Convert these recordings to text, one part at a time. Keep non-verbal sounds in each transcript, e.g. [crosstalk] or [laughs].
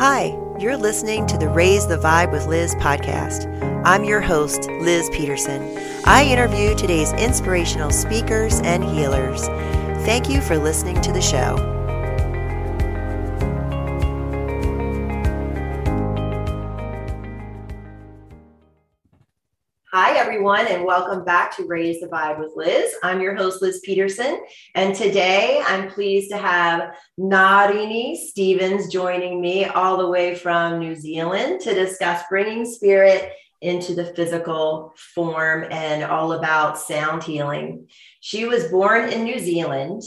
Hi, you're listening to the Raise the Vibe with Liz podcast. I'm your host, Liz Peterson. I interview today's inspirational speakers and healers. Thank you for listening to the show. Everyone, and welcome back to Raise the Vibe with Liz. I'm your host, Liz Peterson, and today I'm pleased to have Narini Stevens joining me all the way from New Zealand to discuss bringing spirit into the physical form and all about sound healing. She was born in New Zealand,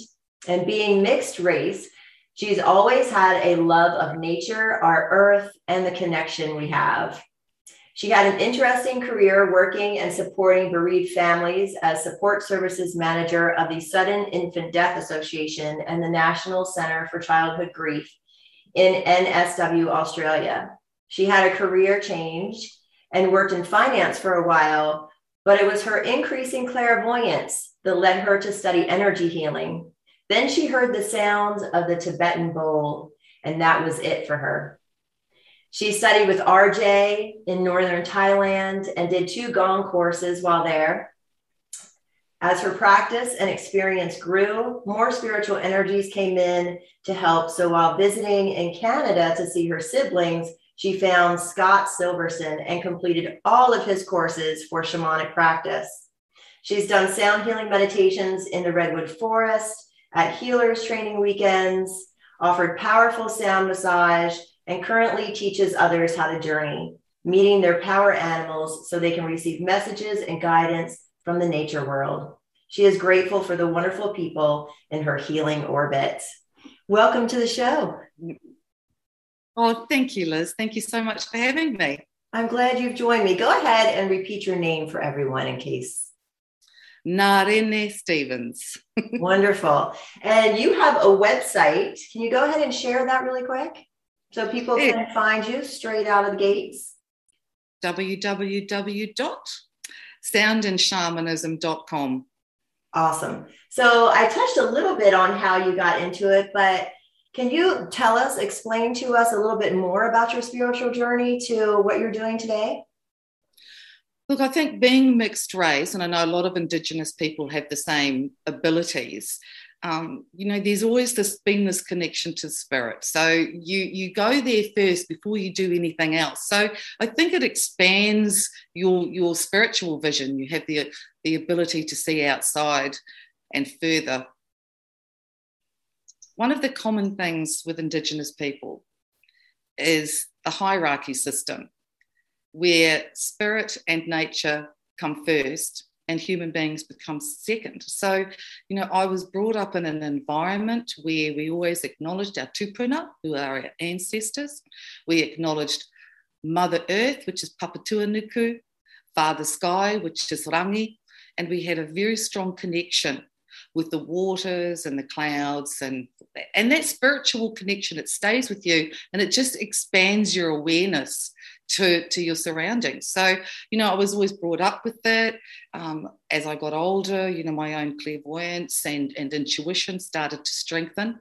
and being mixed race, she's always had a love of nature, our earth, and the connection we have. She had an interesting career working and supporting bereaved families as support services manager of the Sudden Infant Death Association and the National Center for Childhood Grief in NSW, Australia. She had a career change and worked in finance for a while, but it was her increasing clairvoyance that led her to study energy healing. Then she heard the sounds of the Tibetan bowl, and that was it for her. She studied with RJ in northern Thailand and did two gong courses while there. As her practice and experience grew, more spiritual energies came in to help. So while visiting in Canada to see her siblings, she found Scott Silverson and completed all of his courses for shamanic practice. She's done sound healing meditations in the Redwood Forest, at healers training weekends, offered powerful sound massage, and currently teaches others how to journey, meeting their power animals so they can receive messages and guidance from the nature world. She is grateful for the wonderful people in her healing orbit. Welcome to the show. Oh, thank you, Liz. Thank you so much for having me. I'm glad you've joined me. Go ahead and repeat your name for everyone in case. Narene Stevens. [laughs] Wonderful. And you have a website. Can you go ahead and share that really quick? So people can find you straight out of the gates. www.soundandshamanism.com. Awesome. So I touched a little bit on how you got into it, but can you tell us, explain to us a little bit more about your spiritual journey to what you're doing today? Look, I think being mixed race, and I know a lot of Indigenous people have the same abilities, um, you know, there's always this been this connection to spirit. So you you go there first before you do anything else. So I think it expands your your spiritual vision. You have the the ability to see outside and further. One of the common things with Indigenous people is the hierarchy system, where spirit and nature come first and human beings become second. So, you know, I was brought up in an environment where we always acknowledged our tupuna, who are our ancestors. We acknowledged Mother Earth, which is Papatūānuku, Father Sky, which is Rangi, and we had a very strong connection with the waters and the clouds and and that spiritual connection it stays with you and it just expands your awareness to, to your surroundings. So, you know, I was always brought up with that. Um, as I got older, you know, my own clairvoyance and, and intuition started to strengthen.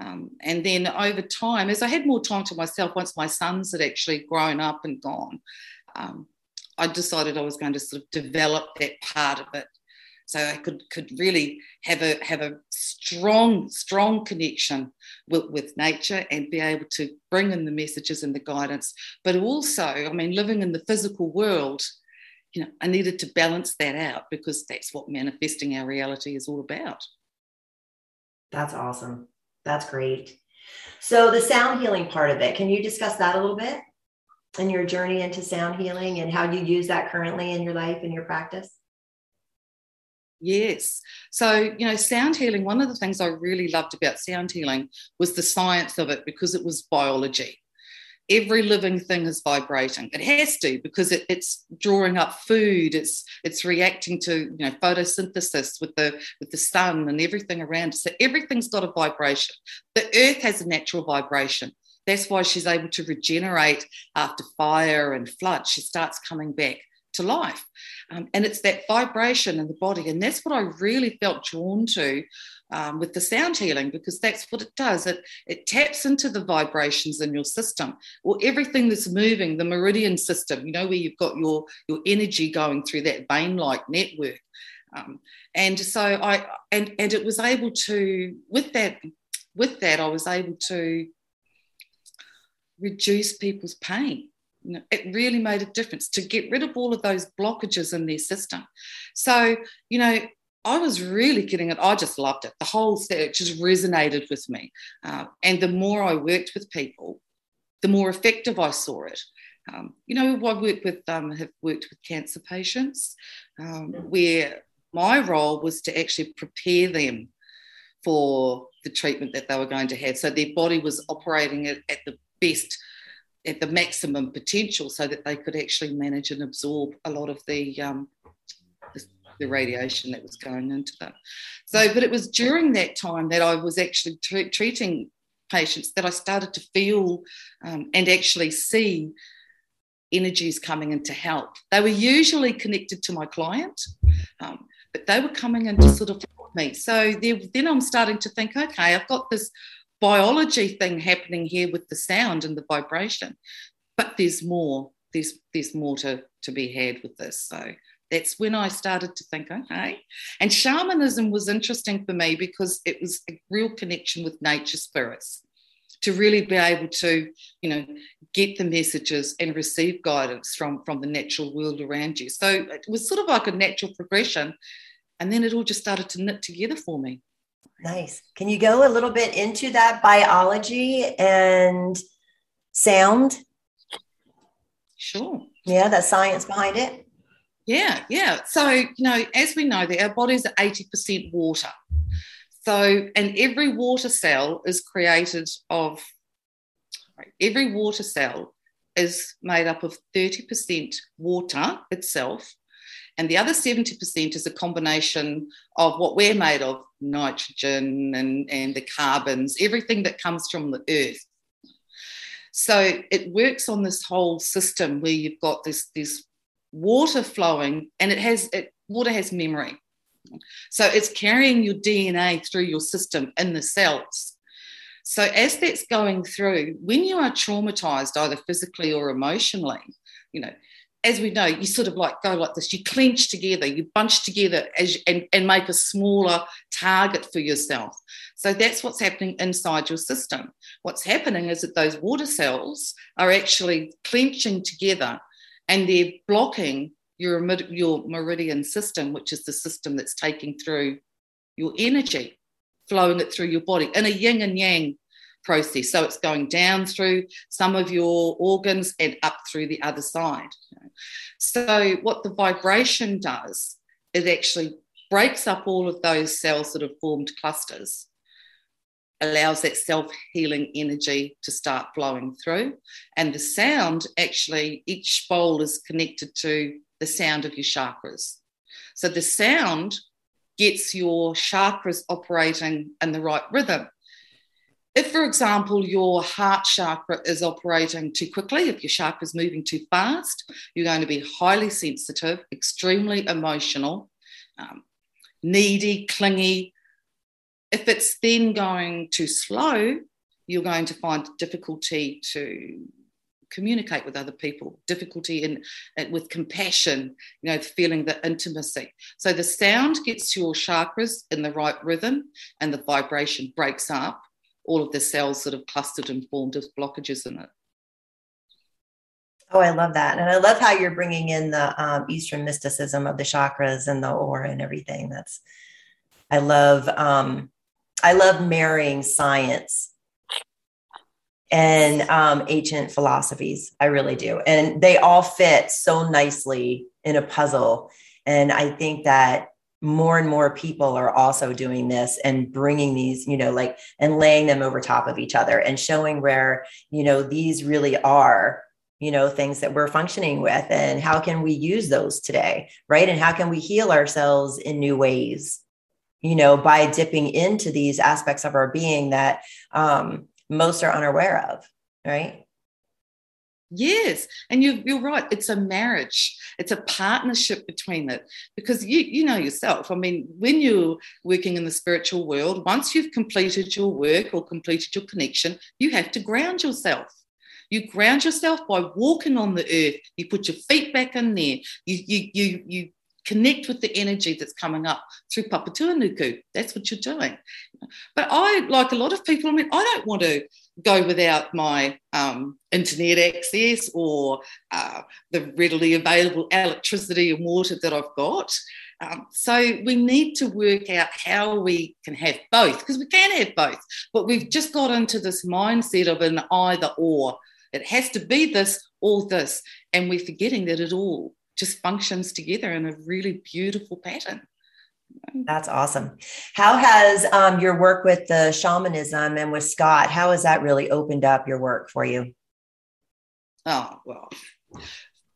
Um, and then over time, as I had more time to myself, once my sons had actually grown up and gone, um, I decided I was going to sort of develop that part of it so I could could really have a have a strong strong connection with, nature and be able to bring in the messages and the guidance. But also, I mean, living in the physical world, you know, I needed to balance that out because that's what manifesting our reality is all about. That's awesome. That's great. So the sound healing part of it, can you discuss that a little bit? And your journey into sound healing and how you use that currently in your life and your practice? Yes. So, you know, sound healing, one of the things I really loved about sound healing was the science of it because it was biology. Every living thing is vibrating. It has to because it, it's drawing up food. It's it's reacting to you know photosynthesis with the with the sun and everything around. So everything's got a vibration. The earth has a natural vibration. That's why she's able to regenerate after fire and flood. She starts coming back to life. Um, and it's that vibration in the body. And that's what I really felt drawn to um, with the sound healing because that's what it does. It, it taps into the vibrations in your system or everything that's moving, the meridian system, you know, where you've got your, your energy going through that vein like network. Um, and so I, and, and it was able to, with that, with that, I was able to reduce people's pain. You know, it really made a difference to get rid of all of those blockages in their system. So, you know, I was really getting it. I just loved it. The whole thing just resonated with me. Uh, and the more I worked with people, the more effective I saw it. Um, you know, I work with um, have worked with cancer patients, um, where my role was to actually prepare them for the treatment that they were going to have. So their body was operating at, at the best, at the maximum potential, so that they could actually manage and absorb a lot of the um, the radiation that was going into them. So, but it was during that time that I was actually t- treating patients that I started to feel um, and actually see energies coming in to help. They were usually connected to my client, um, but they were coming in to sort of help me. So then I'm starting to think, okay, I've got this biology thing happening here with the sound and the vibration, but there's more. There's there's more to to be had with this. So that's when I started to think, okay. And shamanism was interesting for me because it was a real connection with nature spirits to really be able to, you know, get the messages and receive guidance from, from the natural world around you. So it was sort of like a natural progression. And then it all just started to knit together for me. Nice. Can you go a little bit into that biology and sound? Sure. Yeah, the science behind it. Yeah, yeah. So, you know, as we know that our bodies are 80% water. So, and every water cell is created of, every water cell is made up of 30% water itself, and the other 70% is a combination of what we're made of nitrogen and, and the carbons, everything that comes from the earth. So it works on this whole system where you've got this, this water flowing and it has it, water has memory so it's carrying your dna through your system in the cells so as that's going through when you are traumatized either physically or emotionally you know as we know you sort of like go like this. You clench together you bunch together as and, and make a smaller target for yourself. So that's what's happening inside your system. What's happening is that those water cells are actually clenching together and they're blocking your, your meridian system, which is the system that's taking through your energy, flowing it through your body in a yin and yang process. So it's going down through some of your organs and up through the other side. So, what the vibration does is actually breaks up all of those cells that have formed clusters allows that self healing energy to start flowing through. And the sound actually, each bowl is connected to the sound of your chakras. So the sound gets your chakras operating in the right rhythm. If, for example, your heart chakra is operating too quickly, if your chakra is moving too fast, you're going to be highly sensitive, extremely emotional, um, needy, clingy, if it's then going too slow, you're going to find difficulty to communicate with other people, difficulty in, in with compassion, you know, feeling the intimacy. So the sound gets your chakras in the right rhythm, and the vibration breaks up all of the cells that have clustered and formed as blockages in it. Oh, I love that. And I love how you're bringing in the um, Eastern mysticism of the chakras and the aura and everything. That's, I love, um, I love marrying science and um, ancient philosophies. I really do. And they all fit so nicely in a puzzle. And I think that more and more people are also doing this and bringing these, you know, like, and laying them over top of each other and showing where, you know, these really are you know things that we're functioning with and how can we use those today right and how can we heal ourselves in new ways you know, by dipping into these aspects of our being that um, most are unaware of, right? Yes, and you, you're right. It's a marriage. It's a partnership between it because you you know yourself. I mean, when you're working in the spiritual world, once you've completed your work or completed your connection, you have to ground yourself. You ground yourself by walking on the earth. You put your feet back in there. You you you you connect with the energy that's coming up through Papatūānuku. That's what you're doing. But I, like a lot of people, I mean, I don't want to go without my um, internet access or uh, the readily available electricity and water that I've got. Um, so we need to work out how we can have both because we can have both, but we've just got into this mindset of an either or. It has to be this or this, and we're forgetting that it all just functions together in a really beautiful pattern. That's awesome. How has um, your work with the shamanism and with Scott, how has that really opened up your work for you? Oh, well,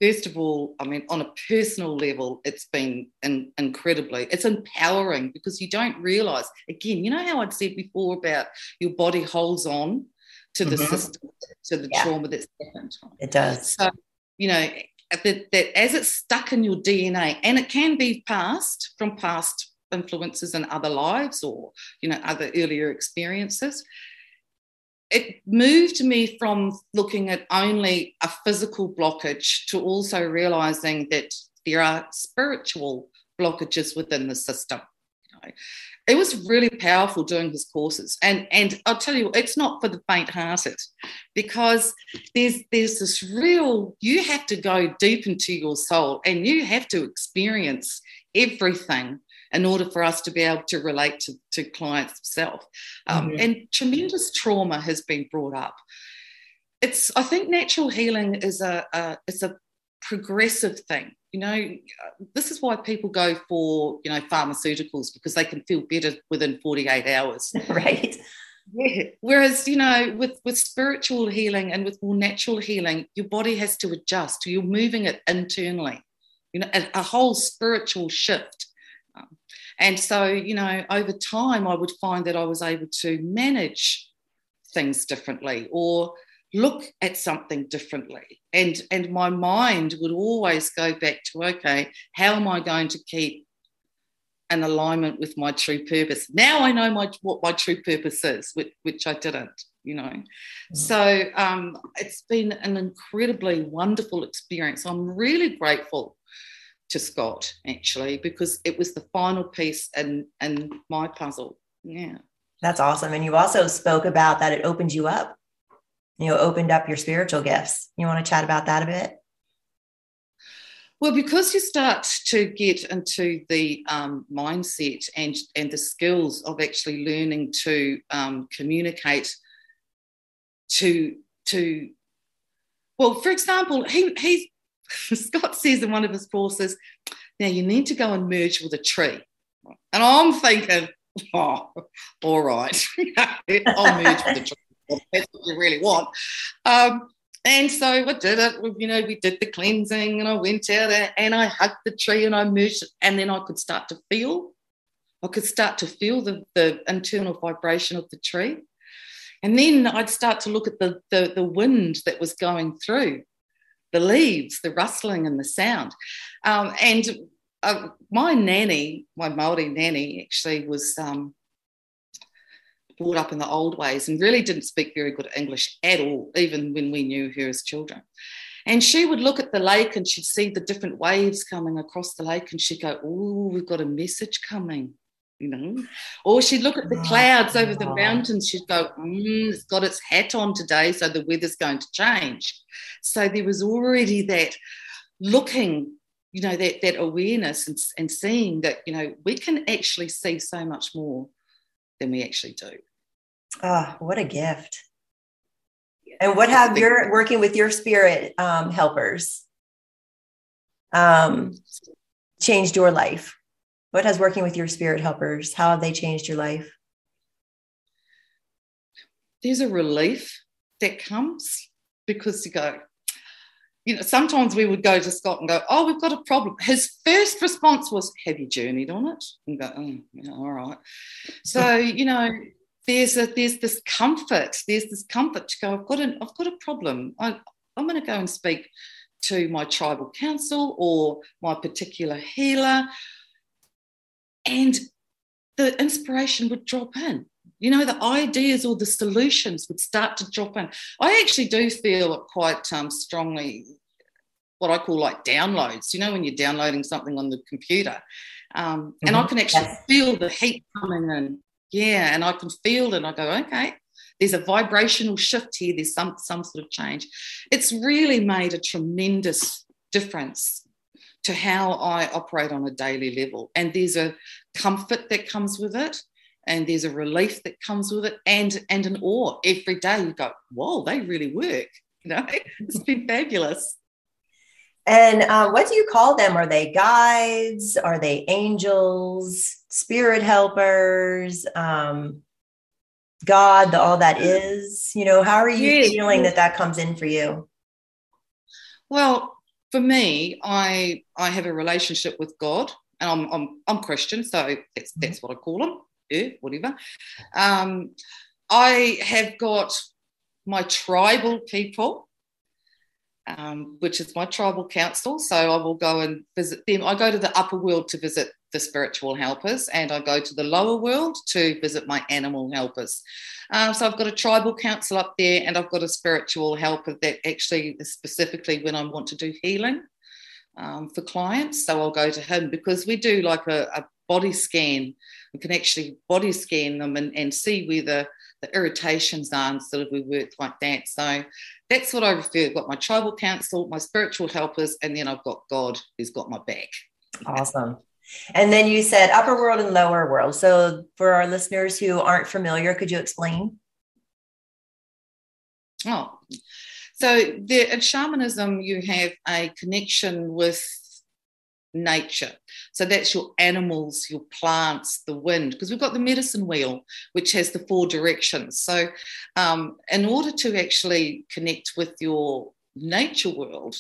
first of all, I mean, on a personal level, it's been in, incredibly, it's empowering because you don't realize, again, you know how I'd said before about your body holds on to the mm-hmm. system, to the yeah. trauma that's happened. It does. So, you know, Uh, that, that as it's stuck in your DNA, and it can be passed from past influences in other lives or you know other earlier experiences, it moved me from looking at only a physical blockage to also realizing that there are spiritual blockages within the system. You know? It was really powerful doing his courses. And and i'll tell you it's not for the faint-hearted because there's there's this real you have to go deep into your soul and you have to experience everything in order for us to be able to relate to, to clients self um, mm-hmm. and tremendous trauma has been brought up. It's i think natural healing is a, a it's a progressive thing. You know this is why people go for you know pharmaceuticals because they can feel better within 48 hours. [laughs] Right. Yeah. whereas you know with with spiritual healing and with more natural healing your body has to adjust. You're moving it internally. You know a, a whole spiritual shift. Um, and so you know over time i would find that i was able to manage things differently or look at something differently and and my mind would always go back to okay how am i going to keep an alignment with my true purpose? Now i know my what my true purpose is which, which i didn't you know? Mm. so um, it's been an incredibly wonderful experience. I'm really grateful to scott actually because it was the final piece in in my puzzle. Yeah. That's awesome. And you also spoke about that it opened you up you know opened up your spiritual gifts. You want to chat about that a bit? Well because you start to get into the um, mindset and and the skills of actually learning to um, communicate to to well for example he he [laughs] scott says in one of his courses now you need to go and merge with a tree. And i'm thinking oh all right [laughs] i'll merge with a tree that's what you really want. Um, and so I did it. You know, we did the cleansing, and I went out and I hugged the tree and I moved, and then I could start to feel. I could start to feel the, the internal vibration of the tree. And then I'd start to look at the, the, the wind that was going through, the leaves, the rustling and the sound. Um, and uh, my nanny, my Maori nanny, actually was um, brought up in the old ways and really didn't speak very good English at all, even when we knew her as children. And she would look at the lake and she'd see the different waves coming across the lake and she'd go, Oh, we've got a message coming, you know. Or she'd look at the clouds over the mountains, she'd go, mm, It's got its hat on today, so the weather's going to change. So there was already that looking you know that that awareness and, and seeing that you know we can actually see so much more than we actually do. Oh, what a gift. And what have your working with your spirit um, helpers um, changed your life? What has working with your spirit helpers, how have they changed your life? There's a relief that comes because you go, you know, sometimes we would go to Scott and go, Oh, we've got a problem. His first response was, Have you journeyed on it? And go, oh, yeah, all right. So, [laughs] you know, there's a there's this comfort, there's this comfort to go, I've got an I've got a problem. I I'm going to go and speak to my tribal council or my particular healer. And the inspiration would drop in. You know, the ideas or the solutions would start to drop in. I actually do feel it quite um, strongly what I call like downloads. You know, when you're downloading something on the computer, um, mm-hmm. and I mm-hmm. can actually feel the heat coming in. Yeah, and I can feel it. And I go, okay, there's a vibrational shift here. There's some some sort of change. It's really made a tremendous difference to how I operate on a daily level. And there's a comfort that comes with it, and there's a relief that comes with it, and and an awe every day. You go, whoa, they really work. You know, [laughs] it's been fabulous. And uh, what do you call them? Are they guides? Are they angels? Spirit helpers? Um, God, the all that is? You know, how are you feeling that that comes in for you? Well, for me, I I have a relationship with God, and I'm I'm, I'm Christian, so that's mm-hmm. that's what I call them, yeah, whatever. Um, I have got my tribal people um, which is my tribal council. So I will go and visit them. I go to the upper world to visit the spiritual helpers, and I go to the lower world to visit my animal helpers. Um, so I've got a tribal council up there, and I've got a spiritual helper that actually specifically when I want to do healing um, for clients. So I'll go to him because we do like a, a body scan. We can actually body scan them and, and see where the the irritations are and sort of we work like that. So that's what I refer. I've got my tribal council, my spiritual helpers, and then I've got God who's got my back. Awesome. And then you said upper world and lower world. So for our listeners who aren't familiar, could you explain? Oh, so there, in shamanism, you have a connection with nature. So that's your animals, your plants, the wind, because we've got the medicine wheel, which has the four directions. So, um, in order to actually connect with your nature world,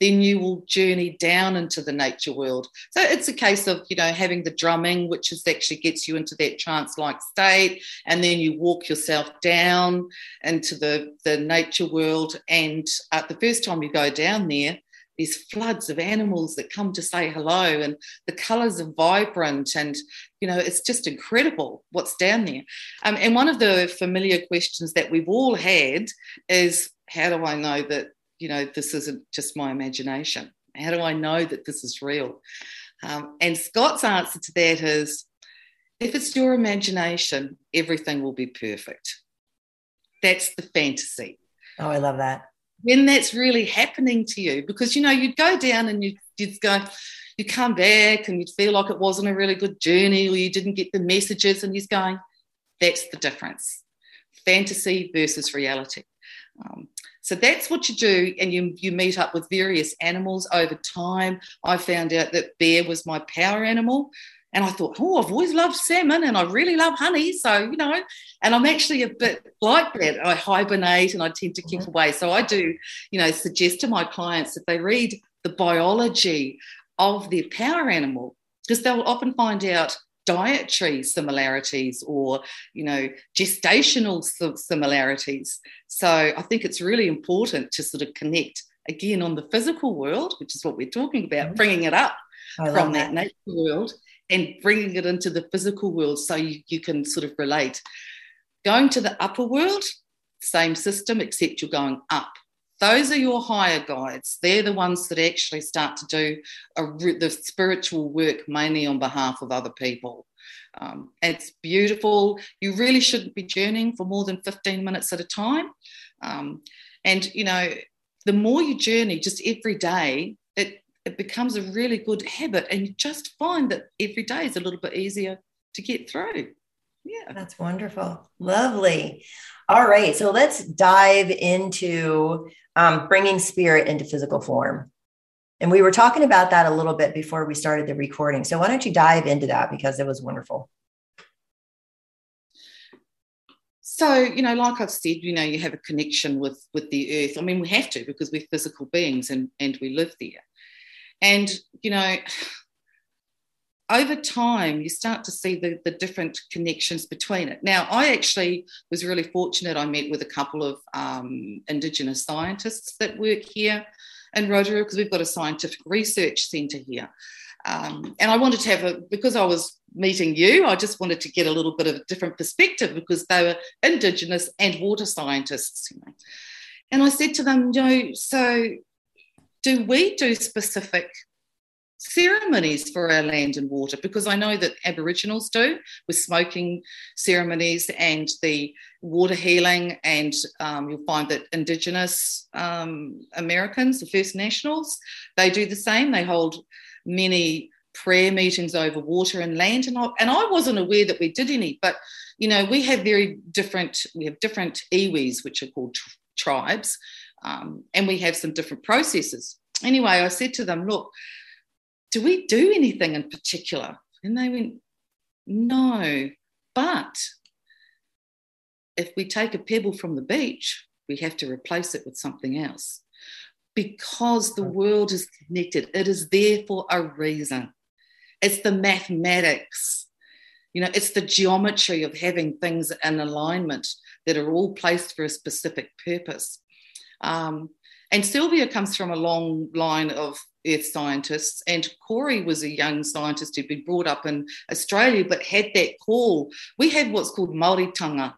then you will journey down into the nature world. So it's a case of, you know, having the drumming, which is actually gets you into that trance-like state, and then you walk yourself down into the, the nature world. And uh, the first time you go down there, these floods of animals that come to say hello and the colors are vibrant and you know it's just incredible what's down there. Um, and one of the familiar questions that we've all had is how do i know that you know this isn't just my imagination? How do i know that this is real? Um, and scott's answer to that is if it's your imagination everything will be perfect. That's the fantasy. Oh i love that when that's really happening to you because you know you'd go down and you, you'd go you come back and you'd feel like it wasn't a really good journey or you didn't get the messages and you're going that's the difference. Fantasy versus reality. Um, so that's what you do and you, you meet up with various animals over time. I found out that bear was my power animal and I thought, oh, I've always loved salmon and I really love honey. So, you know, and I'm actually a bit like that. I hibernate and I tend to keep mm-hmm. away. So I do, you know, suggest to my clients that they read the biology of their power animal because they'll often find out dietary similarities or you know gestational similarities so i think it's really important to sort of connect again on the physical world which is what we're talking about mm-hmm. bringing it up from that. that nature world and bringing it into the physical world so you, you can sort of relate. Going to the upper world, same system, except you're going up. Those are your higher guides. They're the ones that actually start to do a, the spiritual work mainly on behalf of other people. Um, it's beautiful. You really shouldn't be journeying for more than 15 minutes at a time. Um, and, you know, the more you journey just every day, it it becomes a really good habit and you just find that every day is a little bit easier to get through. Yeah. That's wonderful. Lovely. All right so let's dive into um, bringing spirit into physical form. And we were talking about that a little bit before we started the recording so why don't you dive into that because it was wonderful. So you know like i've said you know you have a connection with with the earth. I mean we have to because we're physical beings and and we live there and, you know, over time, you start to see the, the different connections between it. Now, I actually was really fortunate. I met with a couple of um, Indigenous scientists that work here in Rotorua because we've got a scientific research centre here. Um, and I wanted to have a, because I was meeting you, I just wanted to get a little bit of a different perspective because they were Indigenous and water scientists. You know. And I said to them, you know, so do we do specific ceremonies for our land and water because I know that Aboriginals do with smoking ceremonies and the water healing, and um, you'll find that Indigenous um, Americans, the First Nationals, they do the same. They hold many prayer meetings over water and land, and I, and I wasn't aware that we did any, but you know we have very different we have different iwis which are called tr- tribes, um, and we have some different processes. Anyway, I said to them, look do we do anything in particular? And they went, no, but if we take a pebble from the beach, we have to replace it with something else because the world is connected. It is there for a reason. It's the mathematics, you know, it's the geometry of having things in alignment that are all placed for a specific purpose. Um, and Sylvia comes from a long line of earth scientists, and Corey was a young scientist who'd been brought up in Australia but had that call. We have what's called Māoritanga,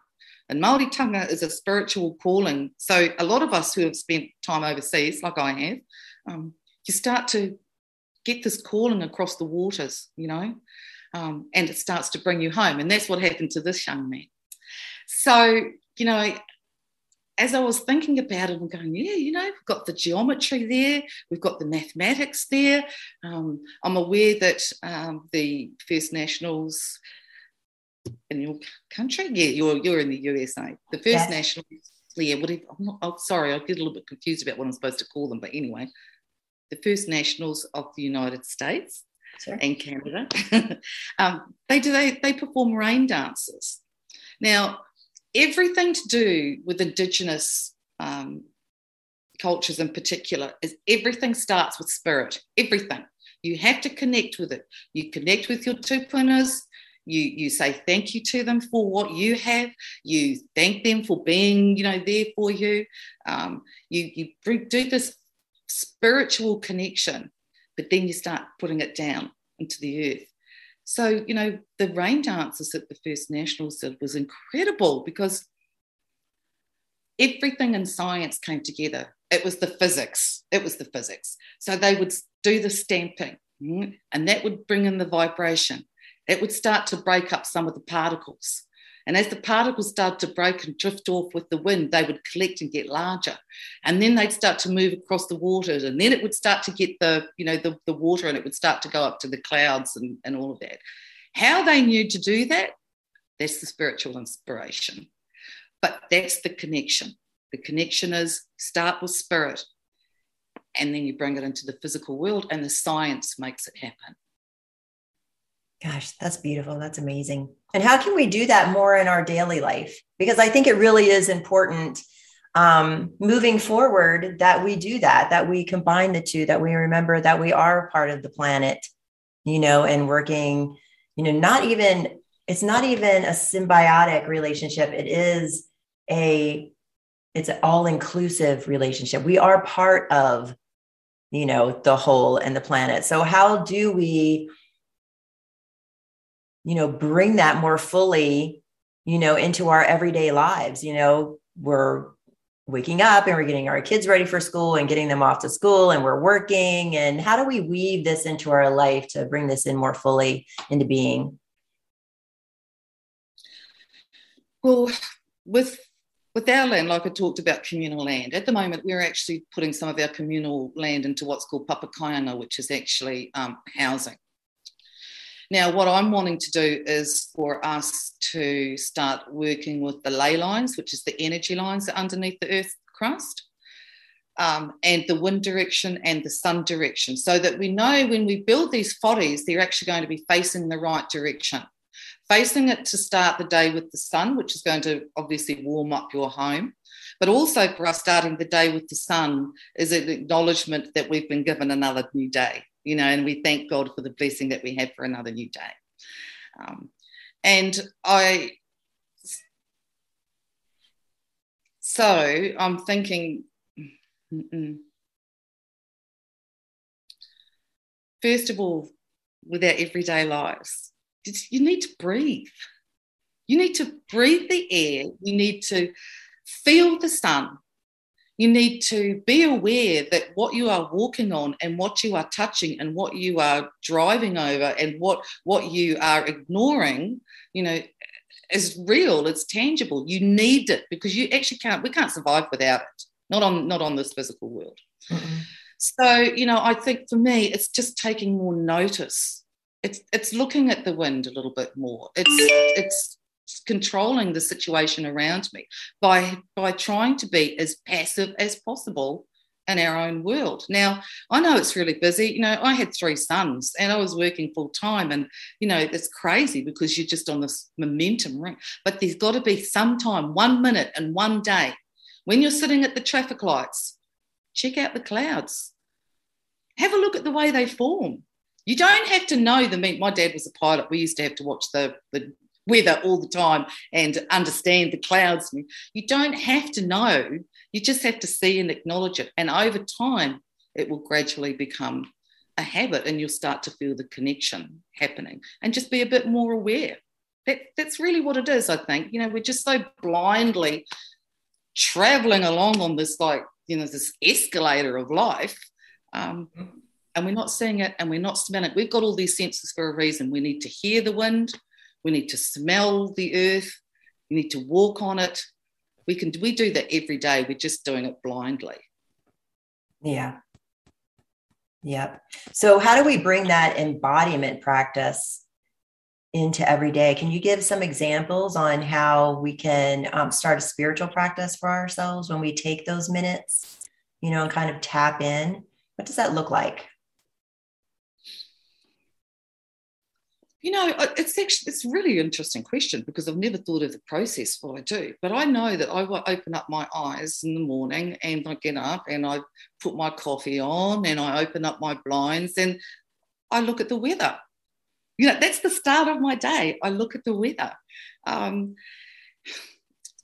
and Māoritanga is a spiritual calling. So a lot of us who have spent time overseas, like I have, um, you start to get this calling across the waters, you know, um, and it starts to bring you home. And that's what happened to this young man. So, you know, as I was thinking about it, I'm going, yeah, you know, we've got the geometry there, we've got the mathematics there. Um, I'm aware that um, the First Nationals in your country, yeah, you're you're in the USA. The First yes. Nationals, yeah, whatever. I'm not, oh, sorry, I get a little bit confused about what I'm supposed to call them, but anyway, the First Nationals of the United States sure. and Canada, [laughs] um, they do they they perform rain dances. Now, everything to do with Indigenous um, cultures in particular is everything starts with spirit. Everything. You have to connect with it. You connect with your tupunas. You, you say thank you to them for what you have. You thank them for being, you know, there for you. Um, you you bring, do this spiritual connection, but then you start putting it down into the earth. So, you know, the rain dances at the First Nationals did was incredible because everything in science came together. It was the physics. It was the physics. So they would do the stamping, mm, and that would bring in the vibration. It would start to break up some of the particles. And as the particles started to break and drift off with the wind, they would collect and get larger. And then they'd start to move across the waters. And then it would start to get the, you know, the, the water and it would start to go up to the clouds and, and all of that. How they knew to do that, that's the spiritual inspiration. But that's the connection. The connection is start with spirit and then you bring it into the physical world and the science makes it happen. Gosh, that's beautiful. That's amazing. And how can we do that more in our daily life? Because I think it really is important um, moving forward that we do that, that we combine the two, that we remember that we are part of the planet, you know, and working, you know, not even, it's not even a symbiotic relationship. It is a, it's an all inclusive relationship. We are part of, you know, the whole and the planet. So, how do we, you know, bring that more fully, you know, into our everyday lives. You know, we're waking up and we're getting our kids ready for school and getting them off to school and we're working. And how do we weave this into our life to bring this in more fully into being? Well, with with our land, like I talked about communal land, at the moment we're actually putting some of our communal land into what's called papakāinga, which is actually um, housing. Now, what I'm wanting to do is for us to start working with the ley lines, which is the energy lines underneath the earth crust, um, and the wind direction and the sun direction, so that we know when we build these foddies, they're actually going to be facing the right direction. Facing it to start the day with the sun, which is going to obviously warm up your home. But also for us starting the day with the sun is an acknowledgement that we've been given another new day you know, and we thank God for the blessing that we have for another new day. Um, and I, so I'm thinking, mm-mm. first of all, with our everyday lives, you need to breathe. You need to breathe the air. You need to feel the sun. You need to be aware that what you are walking on and what you are touching and what you are driving over and what, what you are ignoring, you know, is real, it's tangible. You need it because you actually can't, we can't survive without it, not on, not on this physical world. Mm-hmm. So, you know, I think for me, it's just taking more notice. It's, it's looking at the wind a little bit more. It's, it's controlling the situation around me by by trying to be as passive as possible in our own world. Now, I know it's really busy. You know, I had three sons and I was working full time, and you know, it's crazy because you're just on this momentum, right? But there's got to be some time, one minute and one day, when you're sitting at the traffic lights, check out the clouds. Have a look at the way they form. You don't have to know the mean. My dad was a pilot. We used to have to watch the, the weather all the time and understand the clouds. You don't have to know, you just have to see and acknowledge it. And over time, it will gradually become a habit and you'll start to feel the connection happening and just be a bit more aware. That, that's really what it is, I think. You know, we're just so blindly traveling along on this, like, you know, this escalator of life. Um, and we're not seeing it and we're not smelling it. We've got all these senses for a reason. We need to hear the wind, we need to smell the earth. We need to walk on it. We can we do that every day. We're just doing it blindly. Yeah. Yep. So how do we bring that embodiment practice into every day? Can you give some examples on how we can um, start a spiritual practice for ourselves when we take those minutes, you know, and kind of tap in? What does that look like? You know, it's actually it's really interesting question because I've never thought of the process what I do. But I know that I will open up my eyes in the morning and I get up and I put my coffee on and I open up my blinds and I look at the weather. You know, that's the start of my day. I look at the weather. Um,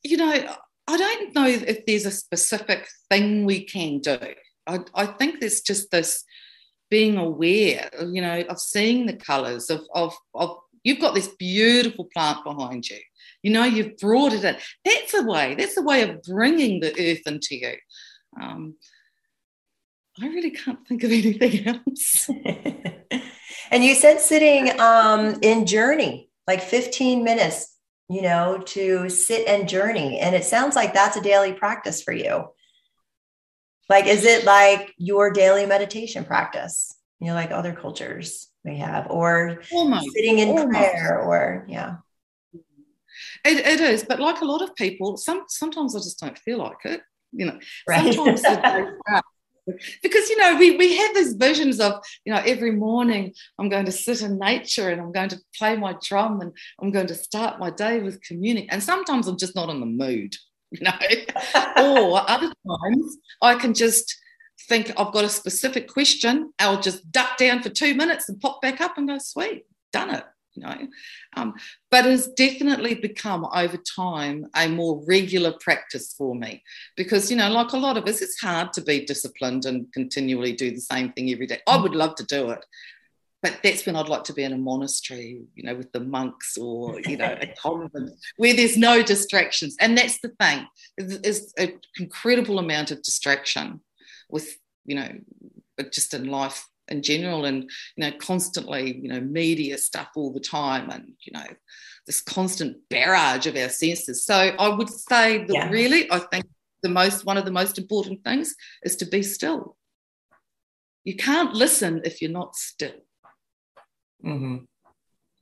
you know, I don't know if there's a specific thing we can do. I, I think there's just this being aware, you know, of seeing the colours of, of, of you've got this beautiful plant behind you. You know, you've brought it in. That's a way. That's a way of bringing the earth into you. Um, I really can't think of [laughs] anything else. [laughs] and you said sitting um, in journey, like 15 minutes, you know, to sit and journey. And it sounds like that's a daily practice for you. Like, is it like your daily meditation practice? You know, like other cultures may have, or oh Almost. sitting in Almost. prayer, or yeah. Mm-hmm. It, it is, but like a lot of people, some sometimes I just don't feel like it. You know, right. sometimes [laughs] because you know we we have these visions of you know every morning I'm going to sit in nature and I'm going to play my drum and I'm going to start my day with communing, and sometimes I'm just not in the mood. [laughs] you know. or other times I can just think I've got a specific question. I'll just duck down for two minutes and pop back up and go, sweet, done it. You know, um, but it's definitely become over time a more regular practice for me because you know, like a lot of us, it's hard to be disciplined and continually do the same thing every day. I would love to do it, but that's when I'd like to be in a monastery, you know, with the monks or, you know, a [laughs] convent where there's no distractions. And that's the thing, is an incredible amount of distraction with, you know, just in life in general and, you know, constantly, you know, media stuff all the time and, you know, this constant barrage of our senses. So I would say that yeah. really, I think the most, one of the most important things is to be still. You can't listen if you're not still. Mm-hmm.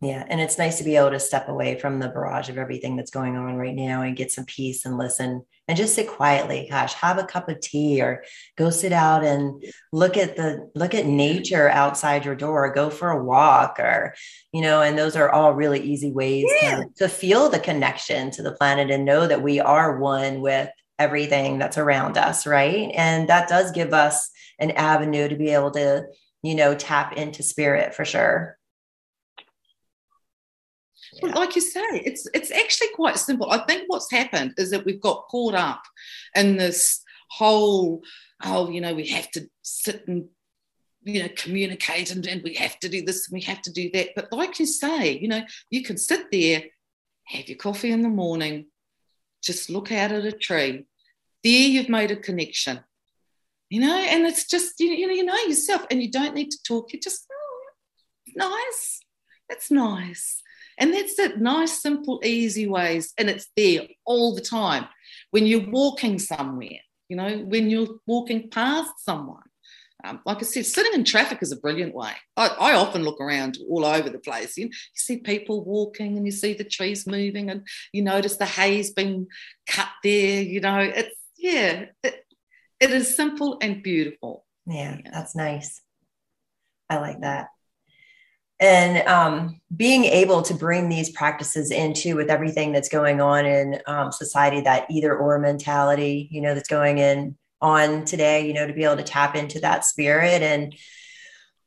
Yeah. And it's nice to be able to step away from the barrage of everything that's going on right now and get some peace and listen and just sit quietly. Gosh, have a cup of tea or go sit out and look at the look at nature outside your door, go for a walk or, you know, and those are all really easy ways yeah. to, to feel the connection to the planet and know that we are one with everything that's around us. Right. And that does give us an avenue to be able to you know, tap into spirit for sure. Well, like you say, it's it's actually quite simple. I think what's happened is that we've got caught up in this whole, oh, you know, we have to sit and you know communicate and, and we have to do this and we have to do that. But like you say, you know, you can sit there, have your coffee in the morning, just look out at a tree. There you've made a connection. You know, and it's just you know, you know yourself and you don't need to talk. You just oh, nice. That's nice and that's it nice, simple, easy ways. And it's there all the time. When you're walking somewhere, you know, when you're walking past someone. Um, like I said, sitting in traffic is a brilliant way. I, I, often look around all over the place. You, you see people walking and you see the trees moving and you notice the hay's been cut there. You know, it's, yeah, it, it is simple and beautiful. Yeah, yeah, that's nice. I like that and um, being able to bring these practices into with everything that's going on in um, society that either or mentality you know that's going in on today you know to be able to tap into that spirit and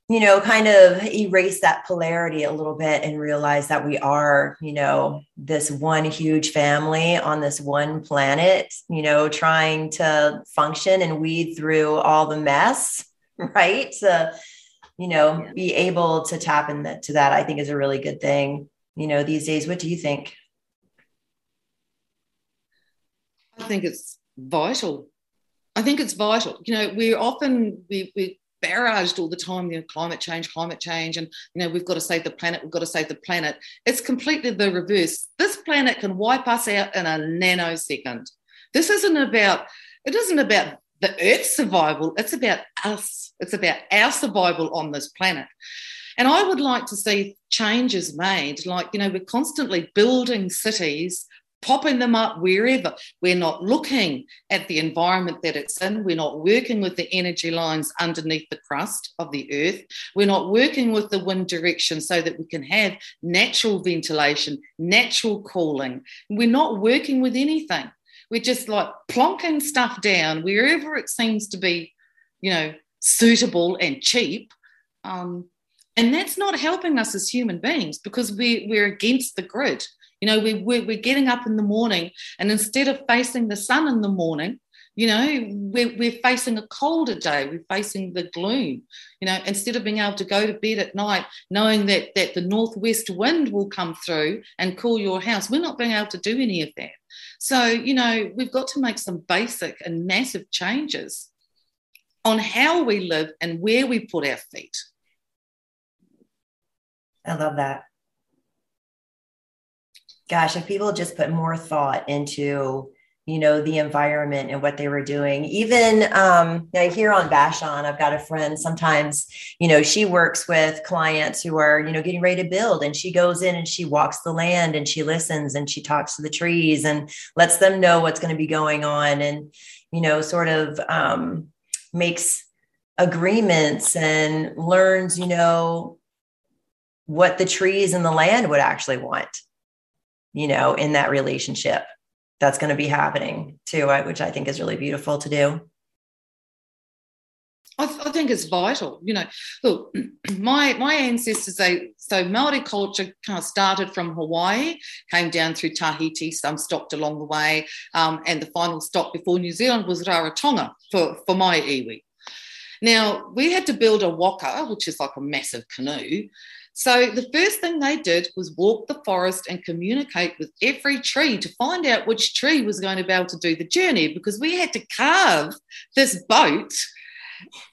you know kind of erase that polarity a little bit and realize that we are you know this one huge family on this one planet you know trying to function and weed through all the mess [laughs] right you know, yeah. be able to tap into that, I think is a really good thing, you know, these days. What do you think? I think it's vital. I think it's vital. You know, we're often, we, we're barraged all the time, you know, climate change, climate change, and you know, we've got to save the planet, we've got to save the planet. It's completely the reverse. This planet can wipe us out in a nanosecond. This isn't about, it isn't about the Earth's survival, it's about us. It's about our survival on this planet. And I would like to see changes made. Like, you know, we're constantly building cities, popping them up wherever. We're not looking at the environment that it's in. We're not working with the energy lines underneath the crust of the earth. We're not working with the wind direction so that we can have natural ventilation, natural cooling. We're not working with anything. We're just like plonking stuff down wherever it seems to be, you know, suitable and cheap. Um, and that's not helping us as human beings because we, we're against the grid. You know, we, we're, we're getting up in the morning and instead of facing the sun in the morning, you know, we're, we're facing a colder day, we're facing the gloom. You know, instead of being able to go to bed at night knowing that, that the northwest wind will come through and cool your house, we're not being able to do any of that. So, you know, we've got to make some basic and massive changes on how we live and where we put our feet. I love that. Gosh, if people just put more thought into you know the environment and what they were doing. Even um here on Vashon i've got a friend sometimes you know she works with clients who are you know getting ready to build and she goes in and she walks the land and she listens and she talks to the trees and lets them know what's going to be going on and you know sort of um makes agreements and learns you know what the trees and the land would actually want you know in that relationship that's going to be happening too, which I think is really beautiful to do. I, th- I, think it's vital. You know, look, [clears throat] my my ancestors, they so Maori culture kind of started from Hawaii, came down through Tahiti, some stopped along the way, um, and the final stop before New Zealand was Rarotonga for for my iwi. Now we had to build a waka, which is like a massive canoe, so the first thing they did was walk the forest and communicate with every tree to find out which tree was going to be able to do the journey because we had to carve this boat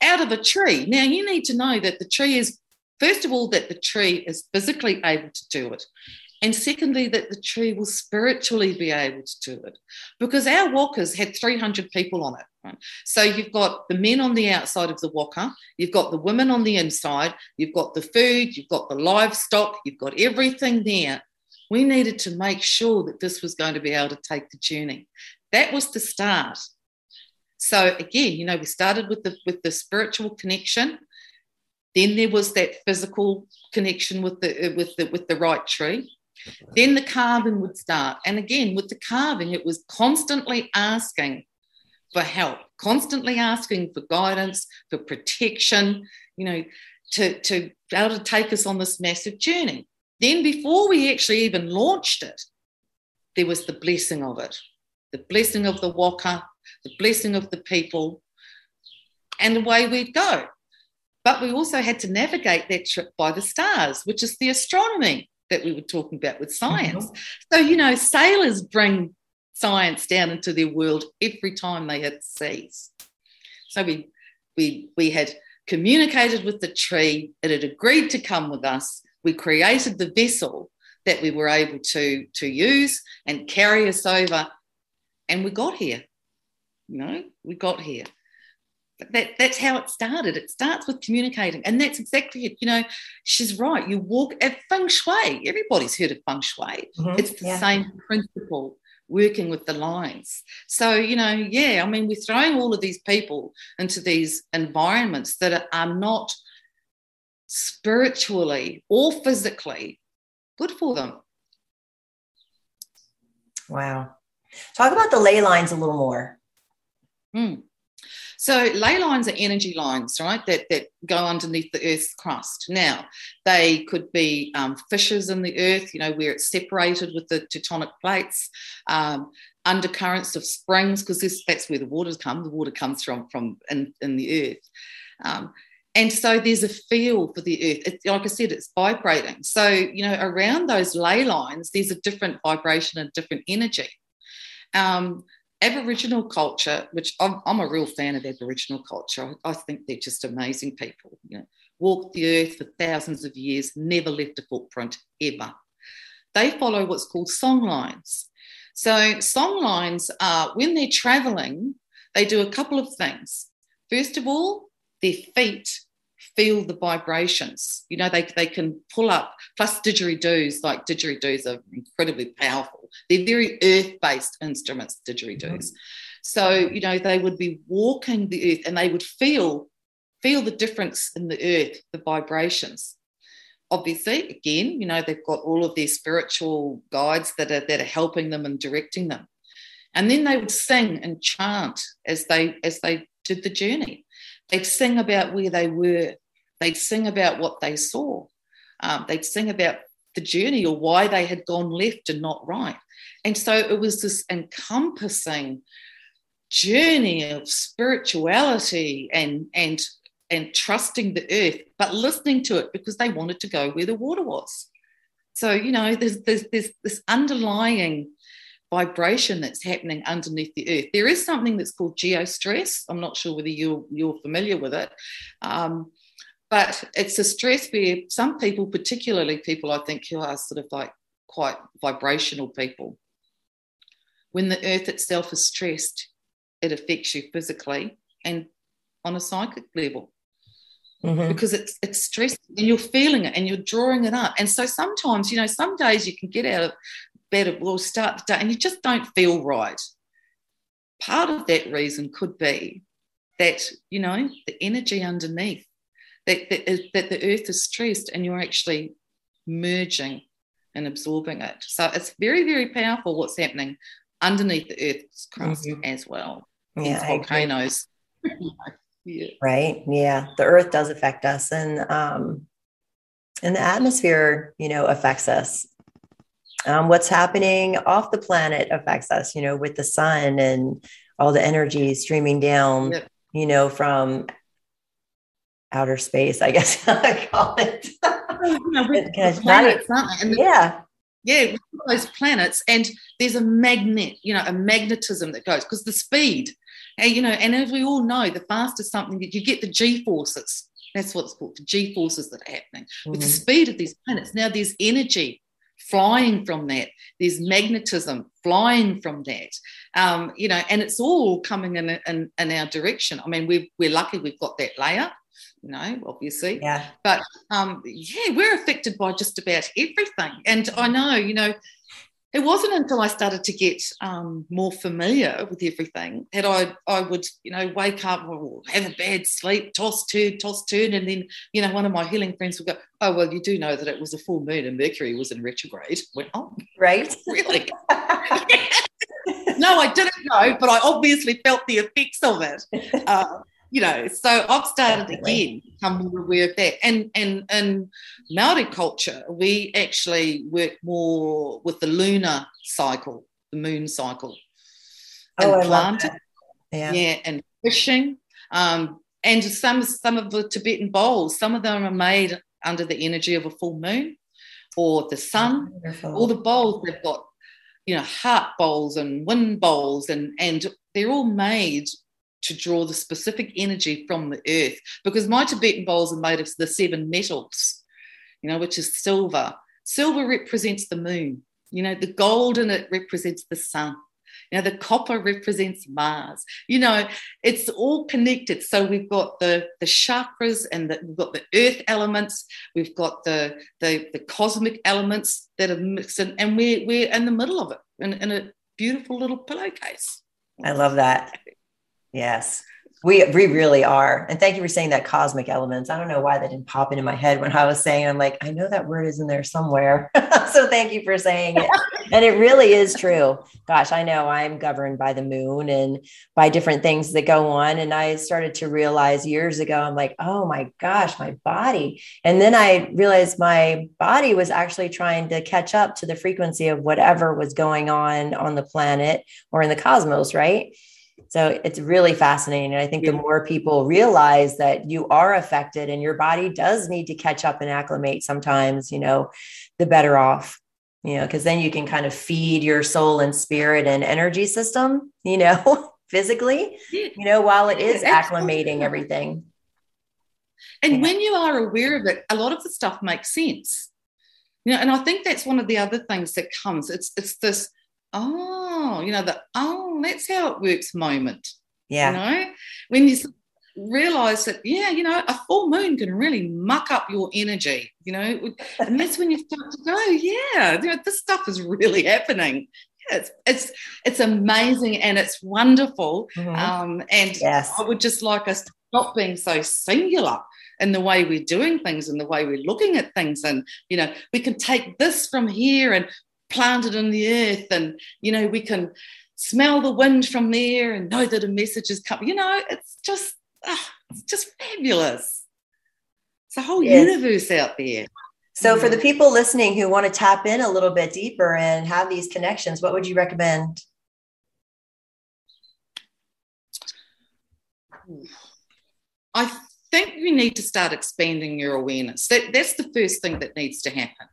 out of a tree. Now you need to know that the tree is first of all that the tree is physically able to do it. And secondly, that the tree will spiritually be able to do it. Because our wakas had 300 people on it. Right? So you've got the men on the outside of the waka, you've got the women on the inside, you've got the food, you've got the livestock, you've got everything there. We needed to make sure that this was going to be able to take the journey. That was the start. So again, you know, we started with the with the spiritual connection. Then there was that physical connection with the uh, with the with the right tree. Then the carving would start. And again, with the carving, it was constantly asking for help, constantly asking for guidance, for protection, you know, to, to be able to take us on this massive journey. Then, before we actually even launched it, there was the blessing of it the blessing of the waka, the blessing of the people, and away we'd go. But we also had to navigate that trip by the stars, which is the astronomy that we were talking about with science. Mm-hmm. So, you know, sailors bring science down into their world every time they hit seas. So we we we had communicated with the tree, it had agreed to come with us. We created the vessel that we were able to, to use and carry us over. And we got here. You know, we got here. But that, that's how it started. It starts with communicating. And that's exactly it. You know, she's right. You walk at feng shui. Everybody's heard of feng shui. Mm-hmm. It's the yeah. same principle working with the lines. So, you know, yeah, I mean, we're throwing all of these people into these environments that are not spiritually or physically good for them. Wow. Talk about the ley lines a little more. Mm. So ley lines are energy lines, right? That that go underneath the Earth's crust. Now they could be um, fissures in the Earth, you know, where it's separated with the tectonic plates. Um, undercurrents of springs, because that's where the water comes. The water comes from from in, in the Earth. Um, and so there's a feel for the earth. It's, like I said, it's vibrating. So, you know, around those ley lines, there's a different vibration and different energy. Um, Aboriginal culture, which I'm, I'm, a real fan of Aboriginal culture, I, think they're just amazing people. You know, walked the earth for thousands of years, never left a footprint ever. They follow what's called song lines. So, song lines are when they're traveling, they do a couple of things. First of all, their feet feel the vibrations. You know, they, they can pull up, plus didgeridoos, like didgeridoos are incredibly powerful. They're very earth based instruments, didgeridoos. Mm-hmm. So, you know, they would be walking the earth and they would feel feel the difference in the earth, the vibrations. Obviously, again, you know, they've got all of their spiritual guides that are that are helping them and directing them. And then they would sing and chant as they as they did the journey. They'd sing about where they were They'd sing about what they saw. Um, they'd sing about the journey or why they had gone left and not right. And so it was this encompassing journey of spirituality and and and trusting the earth, but listening to it because they wanted to go where the water was. So you know, there's there's, there's this underlying vibration that's happening underneath the earth. There is something that's called geostress. I'm not sure whether you're you're familiar with it. Um, but it's a stress where some people, particularly people I think who are sort of like quite vibrational people, when the earth itself is stressed, it affects you physically and on a psychic level. Mm-hmm. Because it's it's stress and you're feeling it and you're drawing it up. And so sometimes, you know, some days you can get out of bed or start the day and you just don't feel right. Part of that reason could be that, you know, the energy underneath that, that, that the earth is stressed and you're actually merging and absorbing it. So it's very, very powerful what's happening underneath the earth's crust mm-hmm. as well. Yeah, volcanoes. [laughs] yeah. Right. Yeah. The earth does affect us and um and the atmosphere, you know, affects us. Um, what's happening off the planet affects us, you know, with the sun and all the energy streaming down, yep. you know, from outer space, I guess [laughs] I call it. you know, [laughs] planets, and the, yeah. Yeah, those planets, and there's a magnet, you know, a magnetism that goes because the speed, and you know, and as we all know, the faster something that you get the G forces. That's what's called, the G forces that are happening mm-hmm. with the mm-hmm. speed of these planets. Now there's energy flying from that. There's magnetism flying from that. Um, you know, and it's all coming in, in, in our direction. I mean, we're, we're lucky we've got that layer you know, obviously. Yeah. But um, yeah, we're affected by just about everything. And I know, you know, it wasn't until I started to get um, more familiar with everything that I I would you know wake up or have a bad sleep, toss turn, toss turn, and then you know one of my healing friends would go, "Oh well, you do know that it was a full moon and Mercury was in retrograde." Went, "Oh, right, [laughs] really?" [laughs] no, I didn't know, but I obviously felt the effects of it. Uh, [laughs] you know, so I've started again become more aware of that. And and in Maori culture, we actually work more with the lunar cycle, the moon cycle. Oh, and planting. Yeah. yeah, and fishing. Um, and some some of the Tibetan bowls, some of them are made under the energy of a full moon or the sun. Oh, all the bowls they've got, you know, heart bowls and wind bowls, and and they're all made to draw the specific energy from the earth. Because my Tibetan bowls are made of the seven metals, you know, which is silver. Silver represents the moon. You know, the gold in it represents the sun. You know, the copper represents Mars. You know, it's all connected. So we've got the, the chakras and the, we've got the earth elements, we've got the, the, the cosmic elements that are mixed in, and we're, we're in the middle of it in, in a beautiful little pillowcase. I love that. Yes. We, we really are. And thank you for saying that cosmic elements. I don't know why that didn't pop into my head when I was saying, I'm like, I know that word is in there somewhere. [laughs] so thank you for saying it. [laughs] and it really is true. Gosh, I know I'm governed by the moon and by different things that go on. And I started to realize years ago, I'm like, oh my gosh, my body. And then I realized my body was actually trying to catch up to the frequency of whatever was going on on the planet or in the cosmos, right? So it's really fascinating. And I think yeah. the more people realize that you are affected and your body does need to catch up and acclimate sometimes, you know, the better off, you know, because then you can kind of feed your soul and spirit and energy system, you know, [laughs] physically, you know, while it is acclimating everything. And yeah. when you are aware of it, a lot of the stuff makes sense. You know, and I think that's one of the other things that comes. It's it's this oh, you know, the oh, that's how it works moment. Yeah. You know, when you realize that, yeah, you know, a full moon can really muck up your energy, you know, and that's when you start to go, yeah, you know, this stuff is really happening. Yeah, it's it's it's amazing and it's wonderful. Mm-hmm. Um, and yes. I would just like us to stop being so singular in the way we're doing things and the way we're looking at things. And, you know, we can take this from here and plant it in the earth and you know we can smell the wind from there and know that a message is coming. You know it's just oh, it's just fabulous. It's a whole yes. universe out there. So for the mm. people listening who want to tap in a little bit deeper and have these connections what would you recommend? I think you need to start expanding your awareness. That, that's the first thing that needs to happen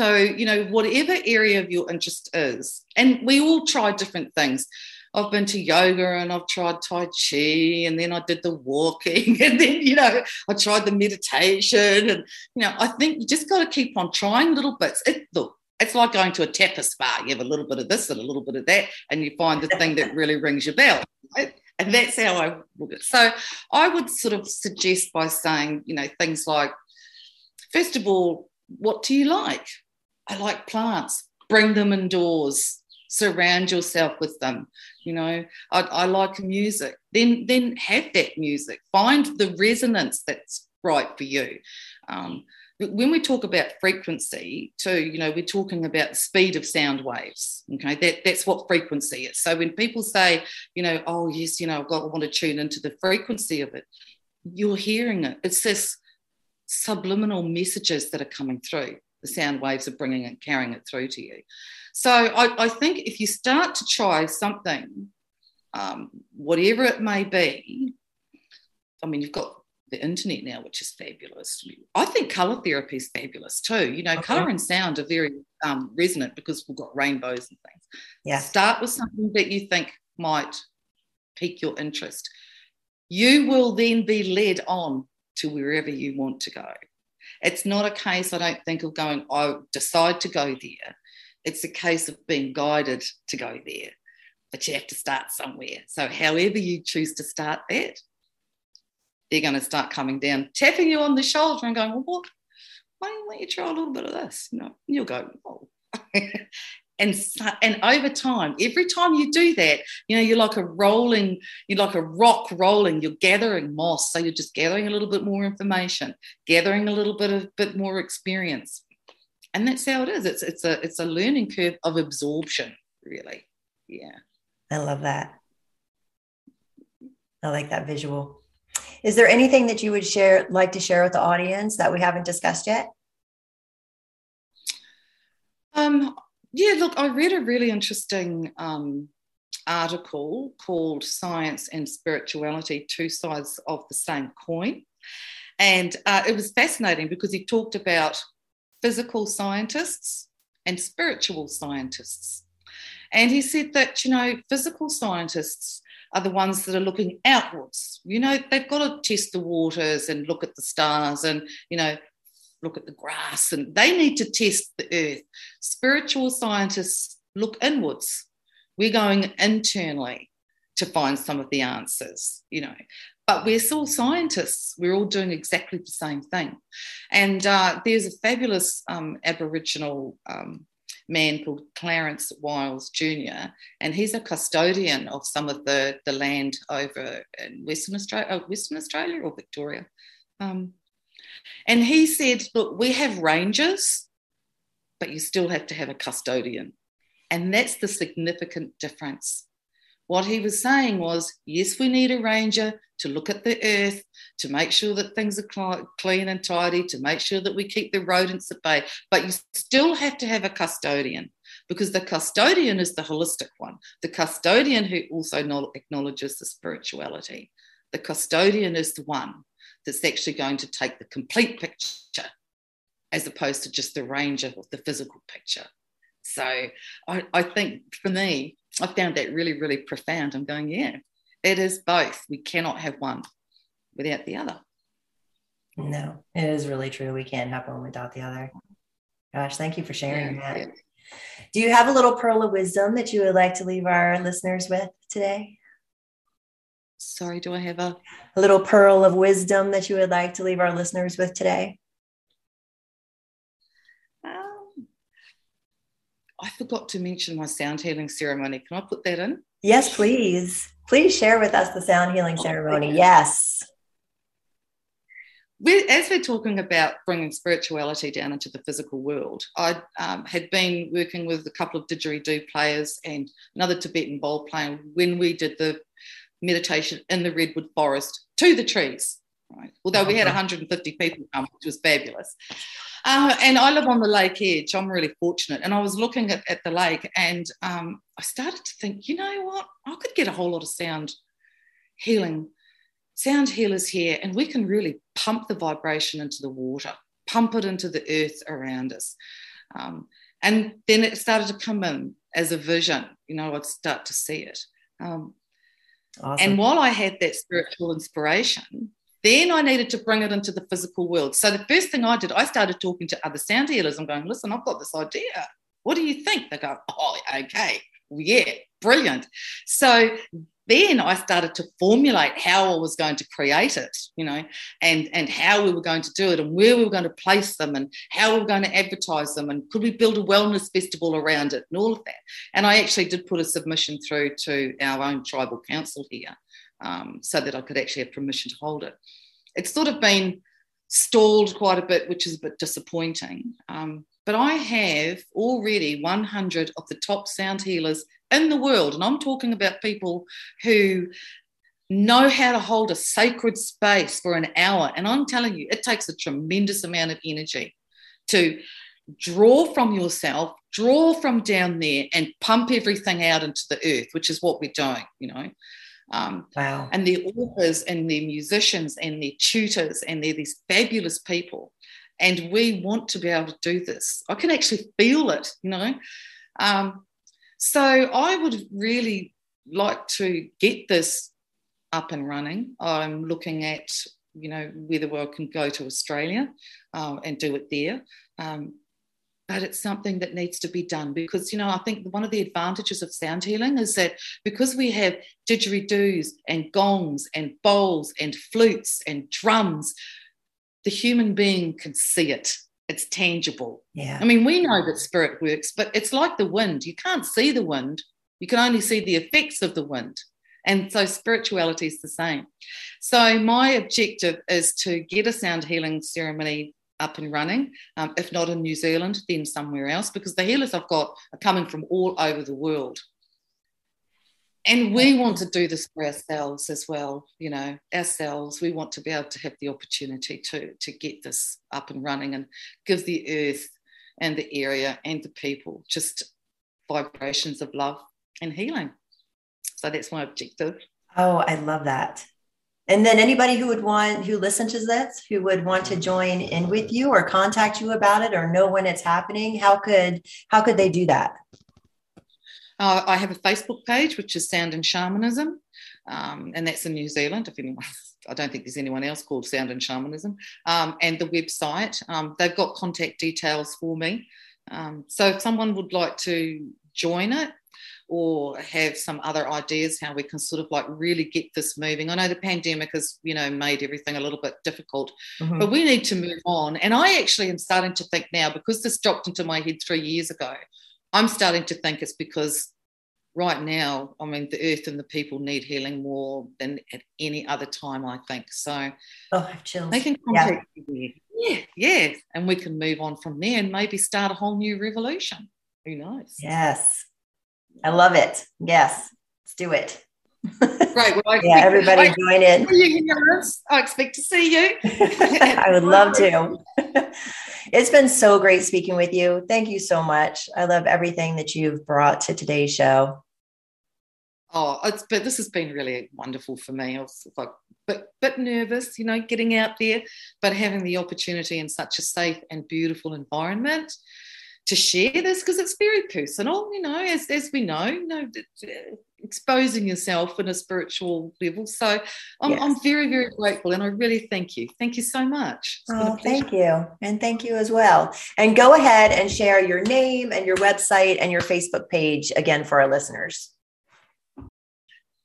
so, you know, whatever area of your interest is, and we all try different things. I've been to yoga and I've tried Tai Chi and then I did the walking [laughs] and then, you know, I tried the meditation. And, you know, I think you just got to keep on trying little bits. It, look, it's like going to a tapas bar. You have a little bit of this and a little bit of that, and you find the thing that really rings your bell. Right? And that's how I look at it. So I would sort of suggest by saying, you know, things like, first of all, what do you like? I like plants. Bring them indoors. Surround yourself with them. You know, I, I like music. Then, then have that music. Find the resonance that's right for you. Um, when we talk about frequency too you know we're talking about speed of sound waves okay that, that's what frequency is so when people say you know oh yes you know i want to tune into the frequency of it you're hearing it it's this subliminal messages that are coming through the sound waves are bringing it, carrying it through to you. So I, I think if you start to try something, um, whatever it may be, I mean, you've got the internet now, which is fabulous. I think color therapy is fabulous too. You know, okay. color and sound are very um, resonant because we've got rainbows and things. Yeah. Start with something that you think might pique your interest. You will then be led on to wherever you want to go. It's not a case, I don't think, of going, I decide to go there. It's a case of being guided to go there. But you have to start somewhere. So, however you choose to start that, they're going to start coming down, tapping you on the shoulder and going, Well, what? Why don't you try a little bit of this? You know, you'll go, Oh. [laughs] and and over time every time you do that you know you're like a rolling you're like a rock rolling you're gathering moss. So you're just gathering a little bit more information gathering a little bit of bit more experience. And that's how it is. It's it's a it's a learning curve of absorption really. Yeah. I love that. I like that visual. Is there anything that you would share, like to share with the audience that we haven't discussed yet? Um, yeah, look, I read a really interesting um, article called Science and Spirituality Two Sides of the Same Coin. And uh, it was fascinating because he talked about physical scientists and spiritual scientists. And he said that, you know, physical scientists are the ones that are looking outwards. You know, they've got to test the waters and look at the stars and, you know, look at the grass and they need to test the earth. Spiritual scientists look inwards. We're going internally to find some of the answers, you know. But we're still scientists. We're all doing exactly the same thing. And uh, there's a fabulous um, Aboriginal um, man called Clarence Wiles Jr., and he's a custodian of some of the, the land over in Western Australia, oh, Western Australia or Victoria. Um, and he said, Look, we have rangers, but you still have to have a custodian. And that's the significant difference. What he was saying was, yes, we need a ranger to look at the earth, to make sure that things are cl- clean and tidy, to make sure that we keep the rodents at bay. But you still have to have a custodian because the custodian is the holistic one, the custodian who also acknowledges the spirituality. The custodian is the one that's actually going to take the complete picture as opposed to just the range of the physical picture. So I, I think for me, I found that really, really profound. I'm going, yeah, it is both. We cannot have one without the other. No, it is really true. We can't have one without the other. Gosh, thank you for sharing yeah, that. Yeah. Do you have a little pearl of wisdom that you would like to leave our listeners with today? Sorry, do I have a, a little pearl of wisdom that you would like to leave our listeners with today? Um, I forgot to mention my sound healing ceremony. Can I put that in? Yes, please. Please share with us the sound healing oh, ceremony. Yes. we as we're talking about bringing spirituality down into the physical world, I um, had been working with a couple of didgeridoo players and another Tibetan bowl player when we did the meditation in the redwood forest to the trees. Right? Although we had 150 people come, which was fabulous. Uh, and I live on the lake edge. I'm really fortunate. And I was looking at, at the lake and um, I started to think, you know what? I could get a whole lot of sound healing, sound healers here, and we can really pump the vibration into the water, pump it into the earth around us. Um, and then it started to come in as a vision. You know, I'd start to see it. Um, Awesome. And while I had that spiritual inspiration, then I needed to bring it into the physical world. So the first thing I did, I started talking to other sound healers. I'm going, listen, I've got this idea. What do you think? They go, oh, okay, yeah, brilliant. So then I started to formulate how I was going to create it, you know, and and how we were going to do it, and where we were going to place them, and how we were going to advertise them, and could we build a wellness festival around it, and all of that. And I actually did put a submission through to our own tribal council here, um, so that I could actually have permission to hold it. It's sort of been stalled quite a bit, which is a bit disappointing. Um, but I have already 100 of the top sound healers in the world, and I'm talking about people who know how to hold a sacred space for an hour. And I'm telling you, it takes a tremendous amount of energy to draw from yourself, draw from down there, and pump everything out into the earth, which is what we're doing, you know. Um, wow. And they're authors and they're musicians and they're tutors and they're these fabulous people. And we want to be able to do this. I can actually feel it, you know. Um, so I would really like to get this up and running. I'm looking at, you know, whether I can go to Australia uh, and do it there. Um, but it's something that needs to be done because, you know, I think one of the advantages of sound healing is that because we have didgeridoos and gongs and bowls and flutes and drums, the human being can see it it's tangible. Yeah. I mean, we know that spirit works, but it's like the wind. You can't see the wind, you can only see the effects of the wind. And so spirituality is the same. So, my objective is to get a sound healing ceremony up and running. Um, if not in New Zealand, then somewhere else, because the healers I've got are coming from all over the world. and we want to do this for ourselves as well you know ourselves we want to be able to have the opportunity to to get this up and running and give the earth and the area and the people just vibrations of love and healing so that's my objective oh i love that and then anybody who would want who listen to this who would want to join in with you or contact you about it or know when it's happening how could how could they do that uh, I have a Facebook page, which is Sound and Shamanism, um, and that's in New Zealand. If anyone, [laughs] I don't think there's anyone else called Sound and Shamanism. Um, and the website, um, they've got contact details for me. Um, so if someone would like to join it, or have some other ideas how we can sort of like really get this moving. I know the pandemic has, you know, made everything a little bit difficult, mm-hmm. but we need to move on. And I actually am starting to think now because this dropped into my head three years ago. I'm starting to think it's because right now, I mean, the earth and the people need healing more than at any other time, I think. So oh, chills. they can contact yeah. you. Yeah, yeah. And we can move on from there and maybe start a whole new revolution. Who knows? Yes. I love it. Yes. Let's do it. [laughs] Great. Well, I yeah, everybody I, join in. I expect to see you. [laughs] I would love to. [laughs] it's been so great speaking with you. Thank you so much. I love everything that you've brought to today's show. Oh, it's but this has been really wonderful for me. I was like bit, bit nervous, you know, getting out there, but having the opportunity in such a safe and beautiful environment to share this because it's very personal, you know, as, as we know, you know, exposing yourself in a spiritual level. So I'm, yes. I'm very, very grateful and I really thank you. Thank you so much. oh, thank you. And thank you as well. And go ahead and share your name and your website and your Facebook page again for our listeners.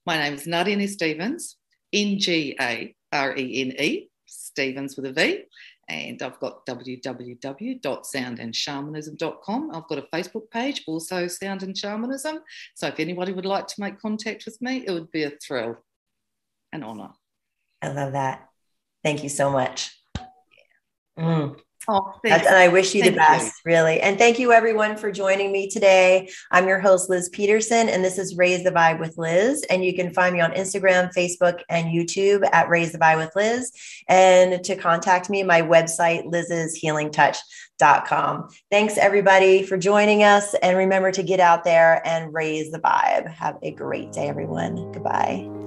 My name is Ngarene Stevens, N G A R E N E, Stevens with a V and I've got www.soundandshamanism.com. I've got a Facebook page, also Sound and Shamanism. So if anybody would like to make contact with me, it would be a thrill, an honor. I love that. Thank you so much. Mm. Oh, and I wish you thank the best, you. really. And thank you, everyone, for joining me today. I'm your host, Liz Peterson, and this is Raise the Vibe with Liz. And you can find me on Instagram, Facebook, and YouTube at Raise the Vibe with Liz. And to contact me, my website, liz'shealingtouch.com. Thanks, everybody, for joining us. And remember to get out there and raise the vibe. Have a great day, everyone. Goodbye.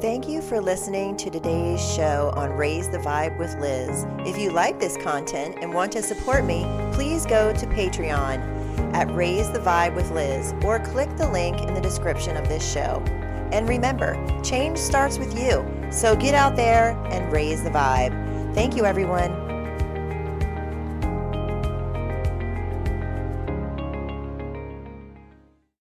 Thank you for listening to today's show on Raise the Vibe with Liz. If you like this content and want to support me, please go to Patreon at Raise the Vibe with Liz or click the link in the description of this show. And remember, change starts with you. So get out there and raise the vibe. Thank you, everyone.